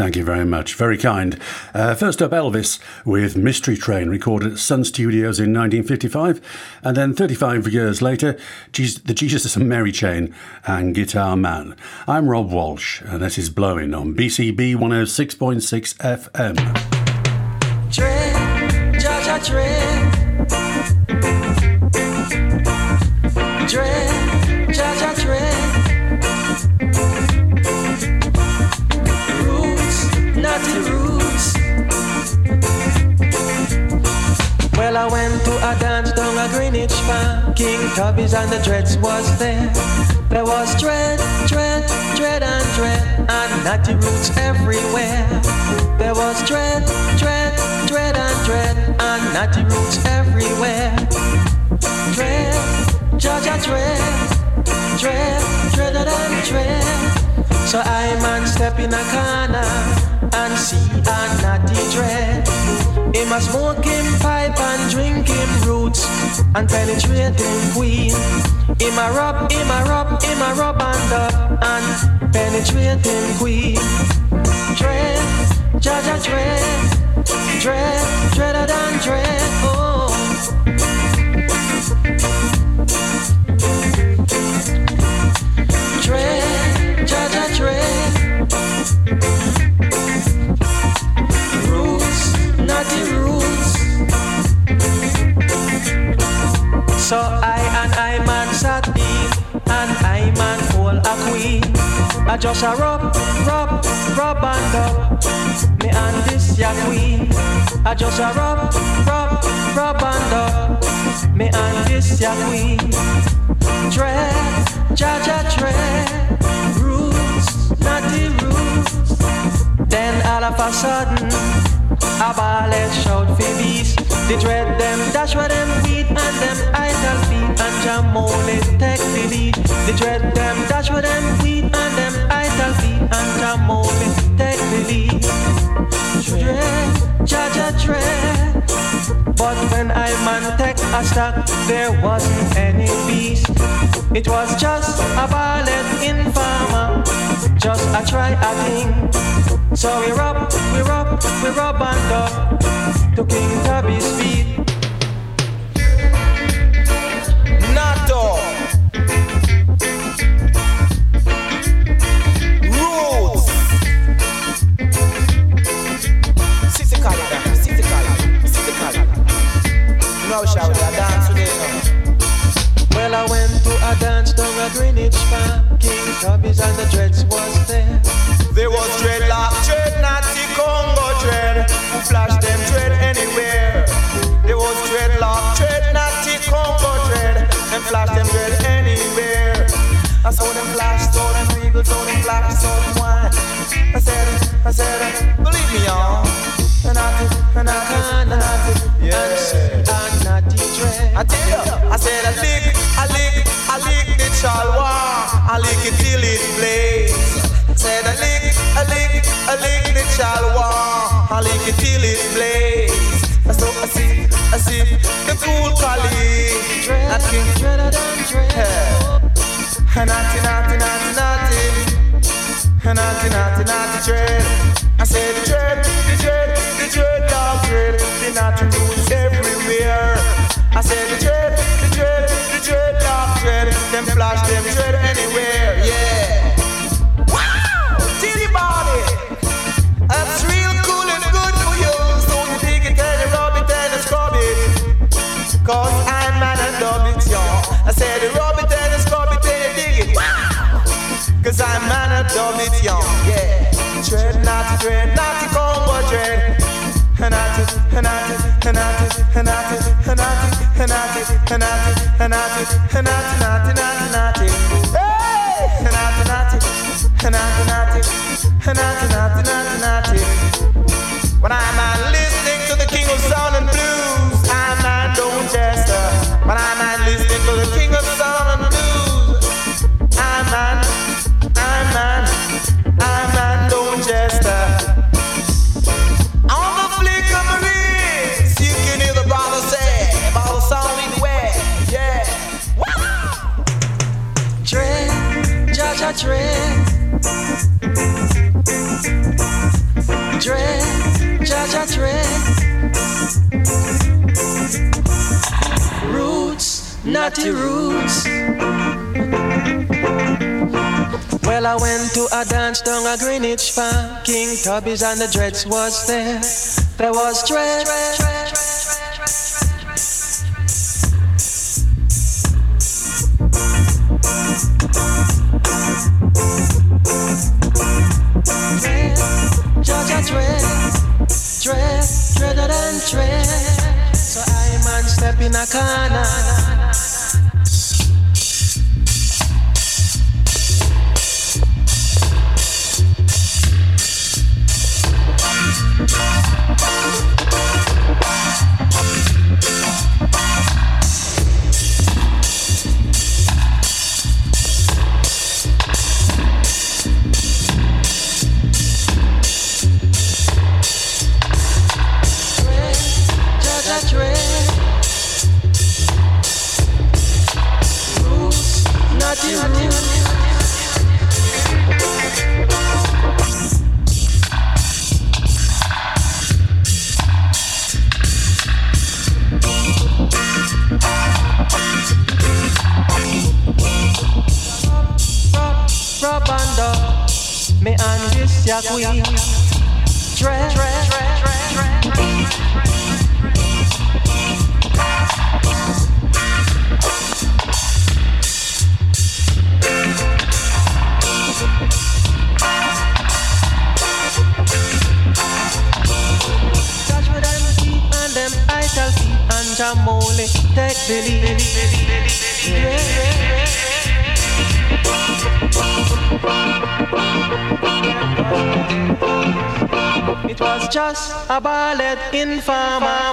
Thank you very much. Very kind. Uh, first up, Elvis with Mystery Train, recorded at Sun Studios in 1955. And then 35 years later, the Jesus and Mary Chain and Guitar Man. I'm Rob Walsh, and this is Blowing on BCB 106.6 FM. Train, Georgia. Train, Farm. And the Dreads was there. There was dread, dread, dread and dread, and natty roots everywhere. There was dread, dread, dread and dread, and natty roots everywhere. Dread, Georgia dread, dread, dreaded and dread. So I man step in a corner and see a natty dread. Him a smoking pipe and drinking roots and penetrating queen. Him a rub, him a rub, him a rub and up and penetrating queen. Dread, Jaja dread, dread, dreader than dread. Oh. Just a rub, rub, rub and up. Me and this ya queen. I just a rub, rub, rub and up. Me and this ya queen. Dread, Jaja dread, roots, naughty roots. Then all of a sudden, a ballet shout for beast. The dread them dash where them feet and them idle feet and jam only take the lead. The dread them dash where them feet and them feet and jam only take lead. Dread, Jaja dread. But when I man take a stock, there wasn't any beast. It was just a ballet informer, just a try a thing. So we rub, we rub, we rub and up to King Tubby's feet. Tubby's and the Dreads was there. There was dreadlock, dread, Nazi Congo dread, who flash them dread anywhere. There was dreadlock, dread, Nazi Congo dread, and flash them dread anywhere. I saw them flash, saw them eagle, saw them flash, saw them wine. I said, I said, believe me, y'all. And I did, and I did, and I did. And Natty dread. I tell you, blaze. Said I lick, I lick, I lick the chalwa, I lick it till it blaze. I so I see, I see the cool collie, Dread, dreader than dread. naughty, naughty, naughty, naughty, And naughty, naughty, naughty dread. I said the dread, the dread, the dread, dog dread, the naughty roots everywhere. I said the dread, the dread, the dread, dog dread, them flash them dread anywhere, and dub it, y'all. Yeah. Dread, naughty, dread, naughty Congo dread. Hanati, hanati, hanati, hanati, hanati, hanati, hanati, hanati, hanati, naughty, naughty, naughty. Hey! Hanati, naughty, hanati, naughty, hanati, naughty, naughty, naughty. When I'm not listening to the king of sound roots. Well, I went to a dance down a Greenwich Farm. King Tubby's and the Dreads was there. There was Dread. Judge dread, dread, dreader than dread. So I man step in a corner. Queen. Dread, Jamoli take the lead. It was just a ballet in farmer.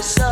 the sun.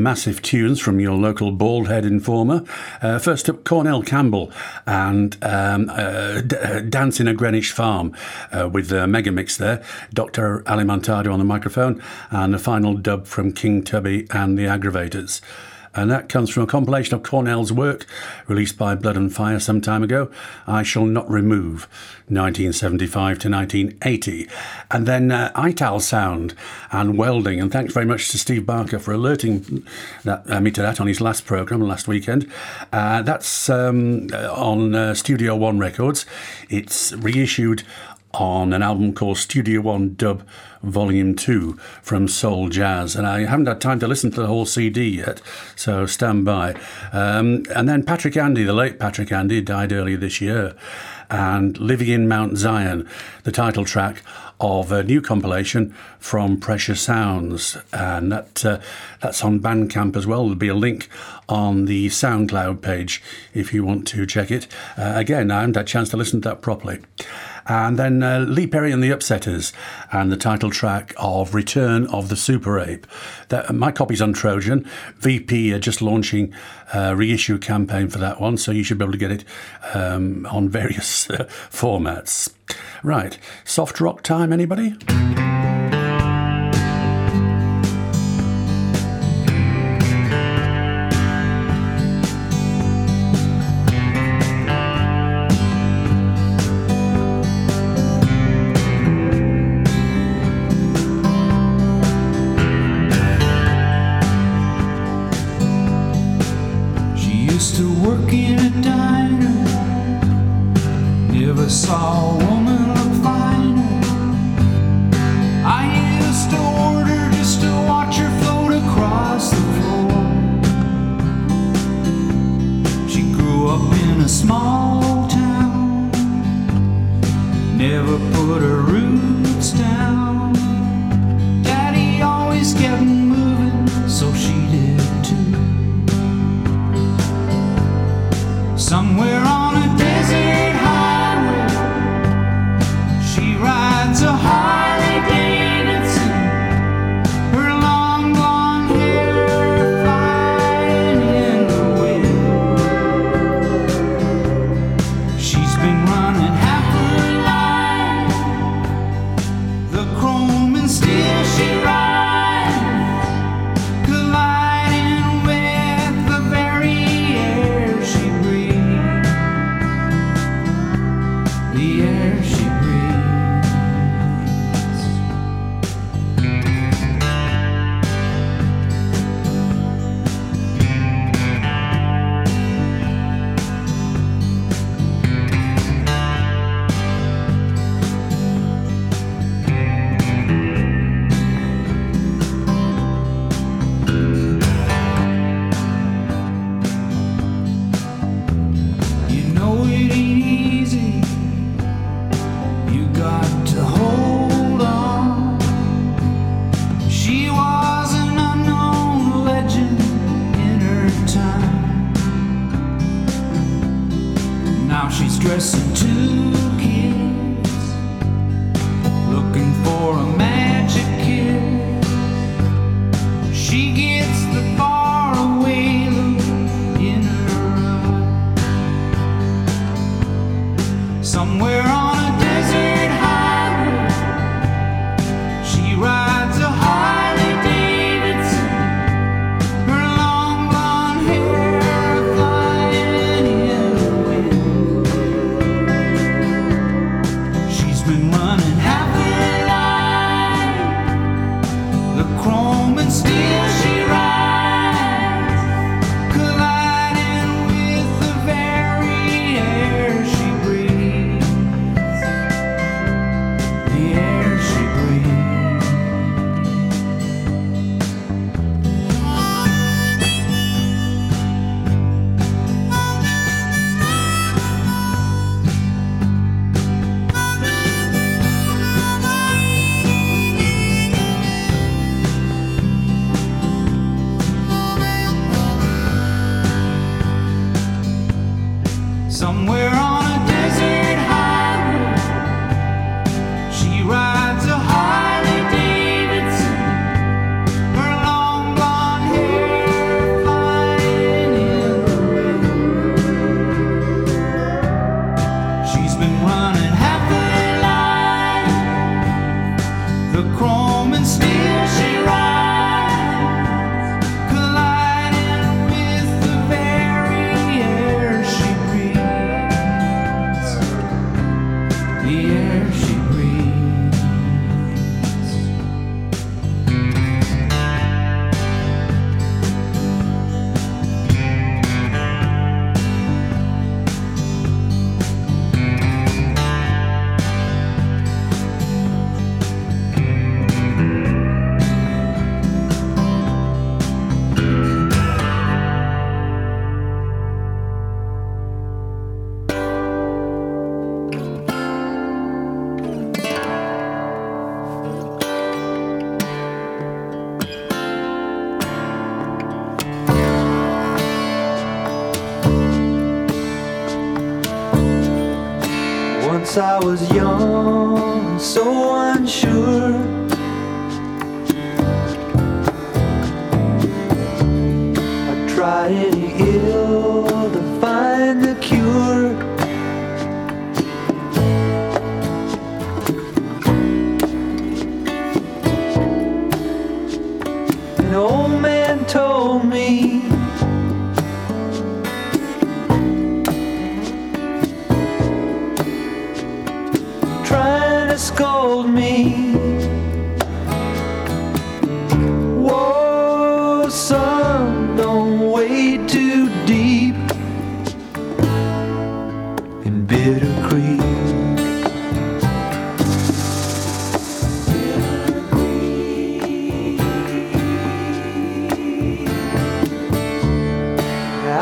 Massive tunes from your local bald head informer. Uh, first up, Cornell Campbell and um, uh, D- uh, Dance in a Greenwich Farm uh, with the mega mix there. Dr. Alimantado on the microphone, and the final dub from King Tubby and the Aggrovators. And that comes from a compilation of Cornell's work released by Blood and Fire some time ago. I Shall Not Remove, 1975 to 1980. And then uh, Ital Sound and Welding. And thanks very much to Steve Barker for alerting that, uh, me to that on his last programme last weekend. Uh, that's um, on uh, Studio One Records. It's reissued on an album called Studio One Dub Volume 2 from Soul Jazz. And I haven't had time to listen to the whole CD yet, so stand by. Um, and then Patrick Andy, the late Patrick Andy, died earlier this year. And Living in Mount Zion, the title track of a new compilation from Pressure Sounds, and that uh, that's on Bandcamp as well. There'll be a link on the SoundCloud page if you want to check it. Uh, again, I haven't had a chance to listen to that properly. And then uh, Lee Perry and the Upsetters, and the title track of Return of the Super Ape. That, my copy's on Trojan. VP are just launching a reissue campaign for that one, so you should be able to get it um, on various uh, formats. Right, soft rock time, anybody?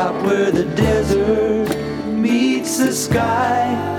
top where the desert meets the sky.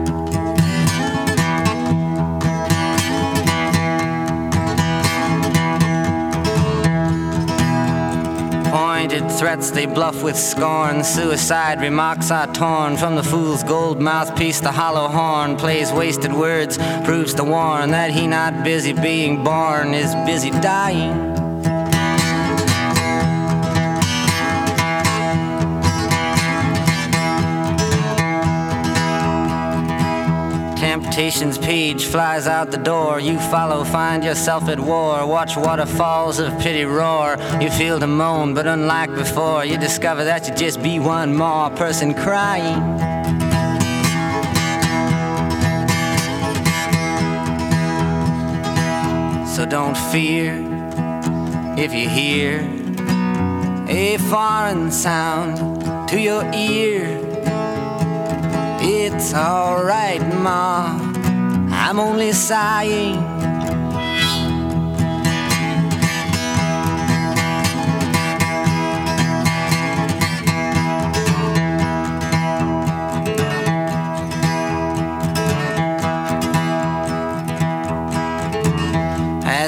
Pointed threats they bluff with scorn. Suicide remarks are torn from the fool's gold mouthpiece. The hollow horn plays wasted words, proves to warn that he not busy being born is busy dying. Temptation's page flies out the door. You follow, find yourself at war. Watch waterfalls of pity roar. You feel the moan, but unlike before, you discover that you just be one more person crying. So don't fear if you hear a foreign sound to your ear. It's alright, Ma. I'm only sighing.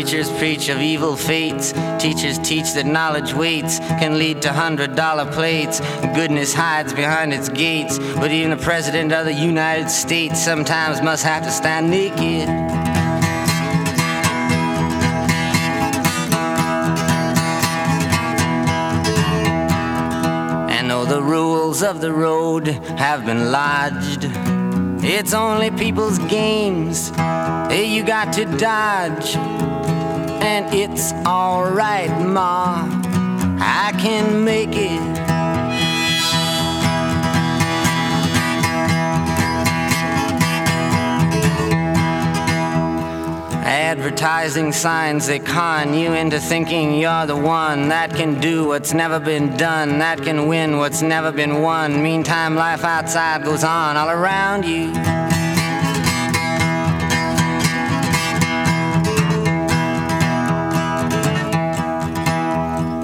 Preachers preach of evil fates, teachers teach that knowledge waits can lead to hundred dollar plates. Goodness hides behind its gates, but even the president of the United States sometimes must have to stand naked. And though the rules of the road have been lodged, it's only people's games you got to dodge. And it's alright, Ma, I can make it. Advertising signs they con you into thinking you're the one that can do what's never been done, that can win what's never been won. Meantime, life outside goes on all around you.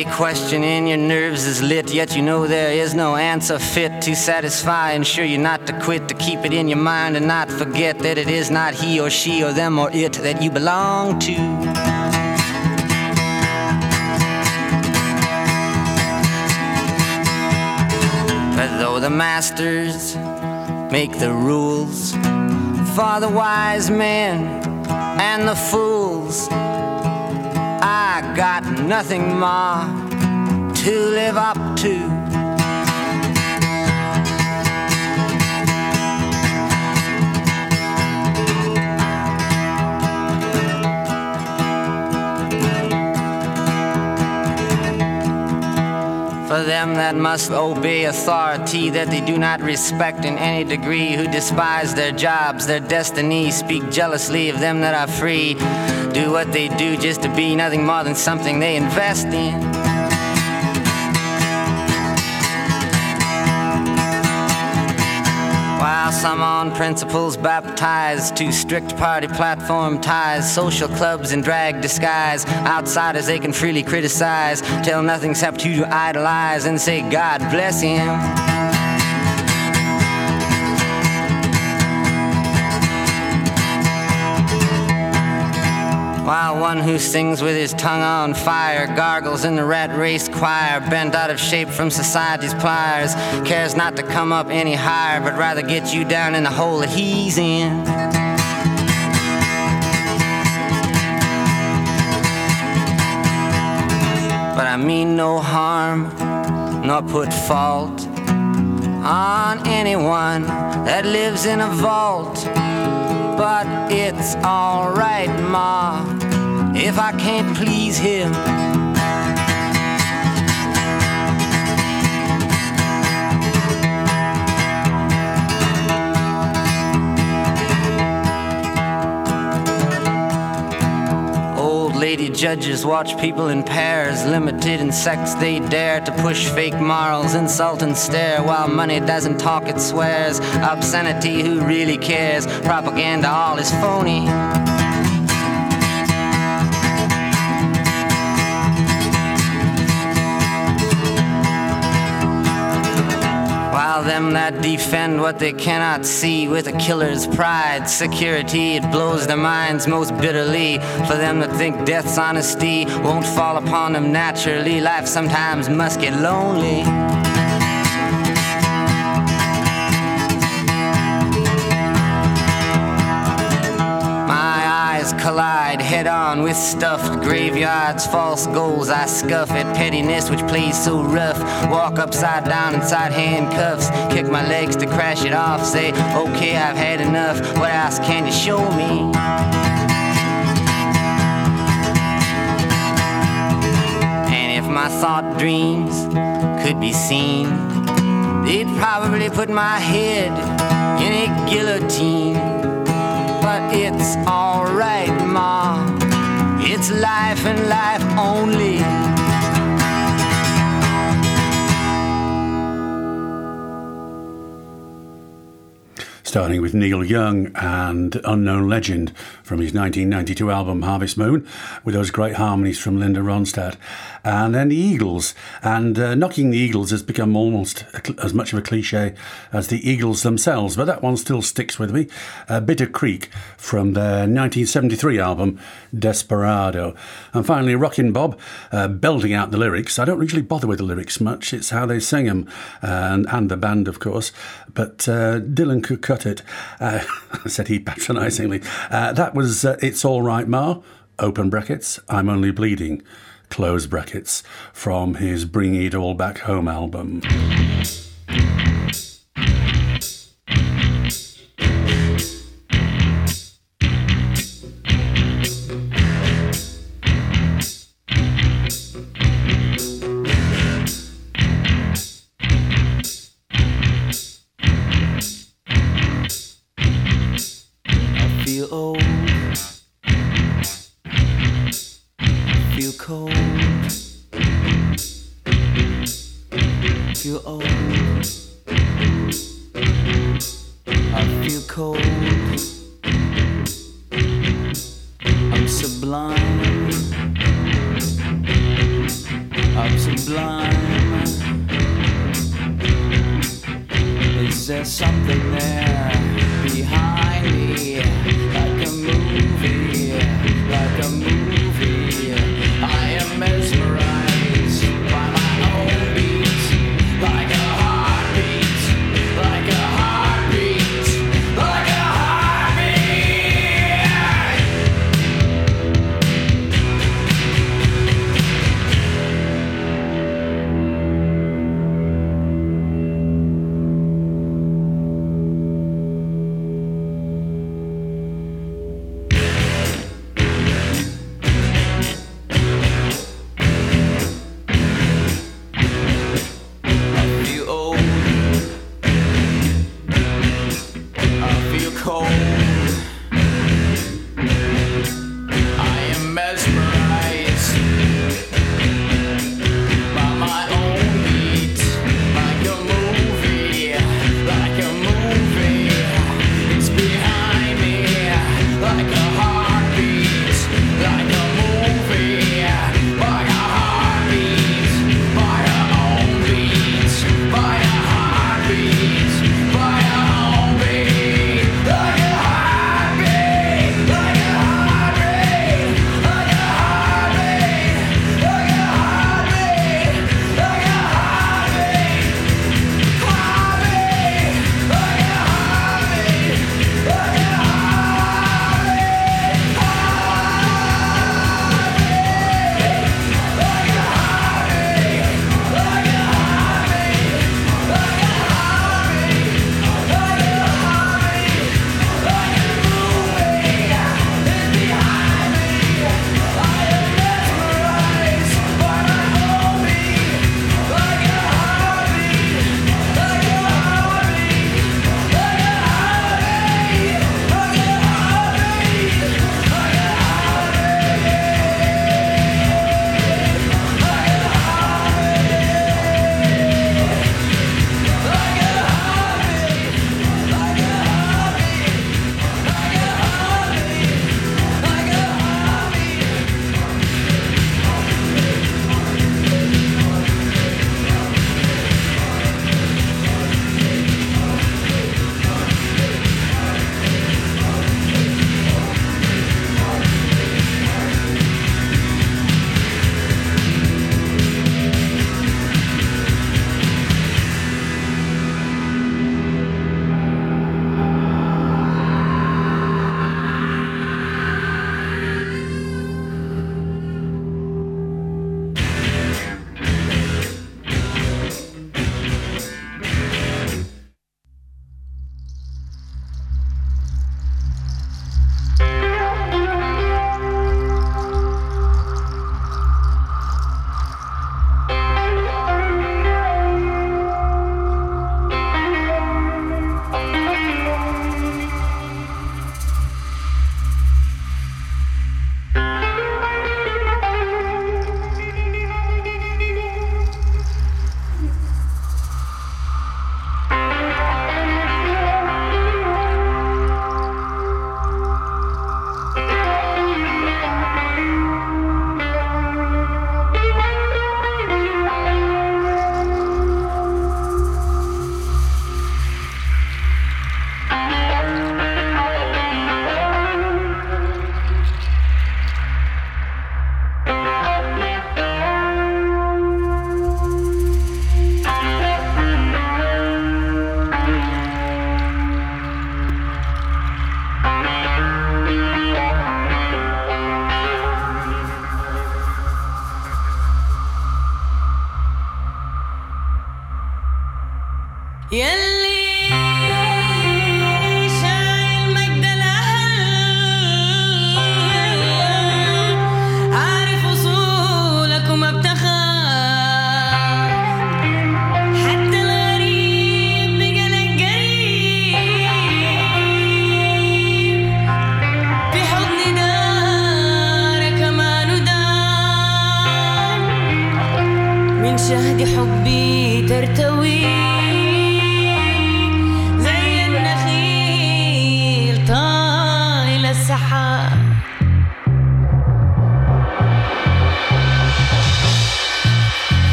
A question in your nerves is lit, yet you know there is no answer fit to satisfy. Ensure you not to quit, to keep it in your mind and not forget that it is not he or she or them or it that you belong to. But though the masters make the rules for the wise men and the fools, I got nothing more to live up to. For them that must obey authority that they do not respect in any degree, who despise their jobs, their destiny, speak jealously of them that are free, do what they do just to be nothing more than something they invest in. While some on principles baptized to strict party platform ties, social clubs in drag disguise, outsiders they can freely criticize, tell nothing except who to idolize and say, God bless him. While one who sings with his tongue on fire gargles in the rat race choir, bent out of shape from society's pliers, cares not to come up any higher, but rather get you down in the hole that he's in. But I mean no harm, nor put fault on anyone that lives in a vault. But it's alright, Ma, if I can't please him. Old lady judges watch people in pairs, limited in sex they dare to push fake morals, insult and stare while money doesn't talk, it swears. Obscenity, who really cares? Propaganda, all is phony. Them that defend what they cannot see with a killer's pride, security, it blows their minds most bitterly. For them that think death's honesty won't fall upon them naturally, life sometimes must get lonely. My eyes collide head on with stuffed graveyards, false goals. I scuff at pettiness, which plays so rough. Walk upside down inside handcuffs, kick my legs to crash it off. Say, okay, I've had enough. What else can you show me? And if my thought dreams could be seen, they'd probably put my head in a guillotine but it's alright, It's life and life only. Starting with Neil Young and Unknown Legend from his 1992 album Harvest Moon, with those great harmonies from Linda Ronstadt. And then the Eagles. And uh, Knocking the Eagles has become almost as much of a cliche as the Eagles themselves, but that one still sticks with me. Uh, Bitter Creek from their 1973 album Desperado. And finally, Rockin' Bob, uh, belting out the lyrics. I don't usually bother with the lyrics much, it's how they sing them, and, and the band, of course. But uh, Dylan could it, uh, said he patronisingly. Uh, that was uh, It's All Right, Ma, open brackets, I'm Only Bleeding, close brackets, from his Bring It All Back Home album. 眼。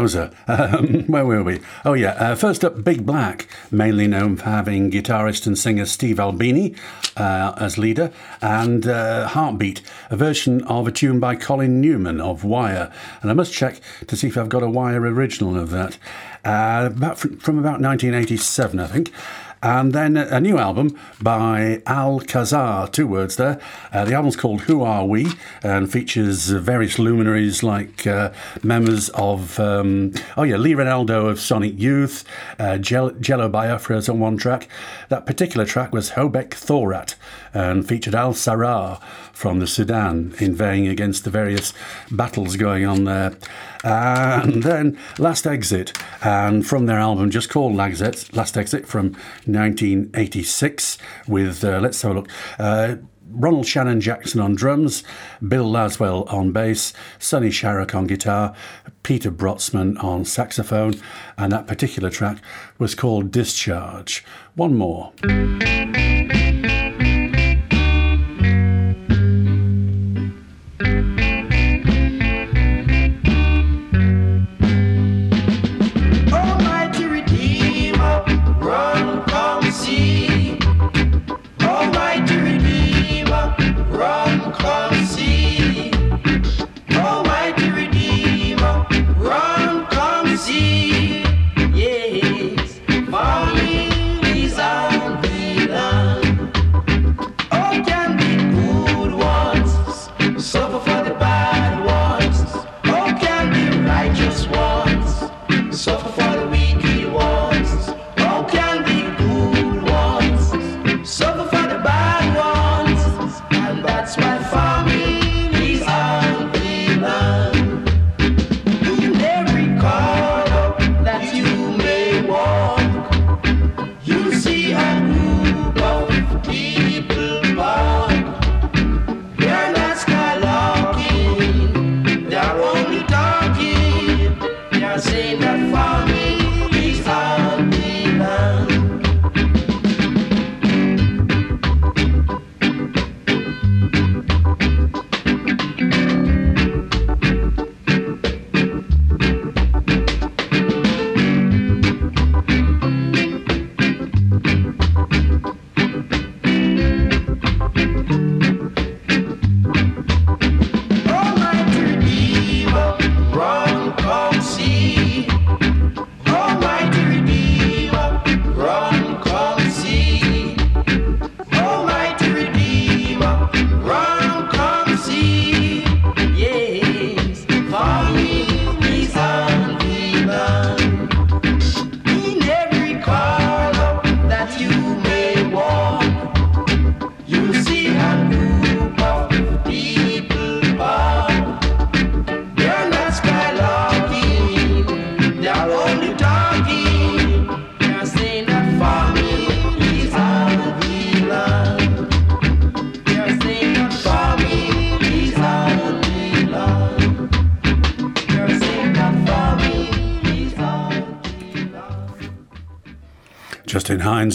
Um, where were we? Oh, yeah. Uh, first up, Big Black, mainly known for having guitarist and singer Steve Albini uh, as leader, and uh, Heartbeat, a version of a tune by Colin Newman of Wire. And I must check to see if I've got a Wire original of that. Uh, about, from about 1987, I think. And then a new album by Al Kazar, two words there. Uh, the album's called Who Are We and features various luminaries like uh, members of, um, oh yeah, Lee Ranaldo of Sonic Youth, uh, Jell- Jello Biafra's on one track. That particular track was Hobek Thorat and featured Alsarah from the Sudan inveighing against the various battles going on there. And then Last Exit, and from their album just called Last Last Exit from 1986, with, uh, let's have a look. Uh, Ronald Shannon Jackson on drums, Bill Laswell on bass, Sonny Sharrock on guitar, Peter Brötzmann on saxophone, and that particular track was called Discharge. One more.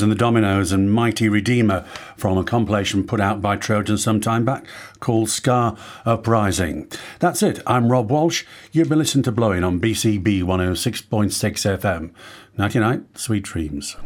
And the Dominoes and Mighty Redeemer from a compilation put out by Trojan some time back called Ska Uprising. That's it. I'm Rob Walsh. You've been listening to Blowing on BCB 106.6 FM. Nighty night, sweet dreams.